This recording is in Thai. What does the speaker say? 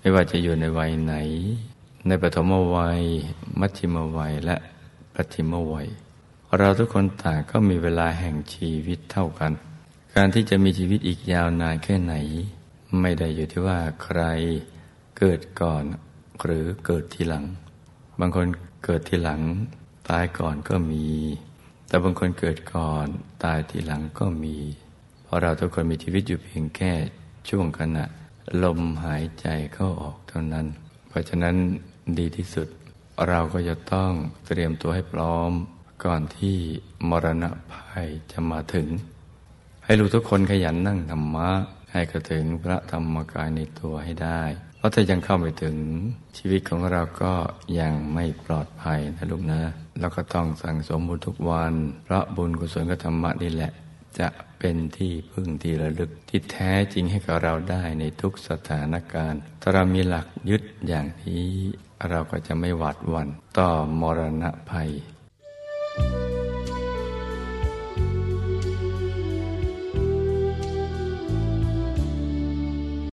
ไม่ว่าจะอยู่ในวัยไหน ในปฐมวัย มัชชิมวัยและปฐมวัย เราทุกคนต่างก็มีเวลาแห่งชีวิตเท่ากัน การที่จะมีชีวิตอีกยาวนานแค่ไหน ไม่ได้อยู่ที่ว่าใครเกิดก่อนหรือเกิดทีหลัง บางคนเกิดทีหลัง ตายก่อนก็มี แต่บางคนเกิดก่อนตายทีหลังก็มี เพราะเราทุกคนมีชีวิตอยู่เพียงแค่ช่วงขณะ ลมหายใจเข้าออกเท่านั้น เพราะฉะนั้นดีที่สุด เราก็จะต้องเตรียมตัวให้พร้อม ก่อนที่มรณะภัยจะมาถึง ให้ลูกทุกคนขยันนั่งธรรมะ ให้กระถึงพระธรรมกายในตัวให้ได้ เพราะถ้ายังเข้าไปถึงชีวิตของเราก็ยังไม่ปลอดภัยนะลูกนะเราก็ต้องสั่งสมบุญทุกวัน พระบุญกุศลกับธรรมะนี่แหละ จะเป็นที่พึ่งที่ระลึกที่แท้จริงให้กับเราได้ในทุกสถานการณ์ ถ้าเรามีหลักยึดอย่างนี้ เราก็จะไม่หวาดหวั่นต่อมรณะภัย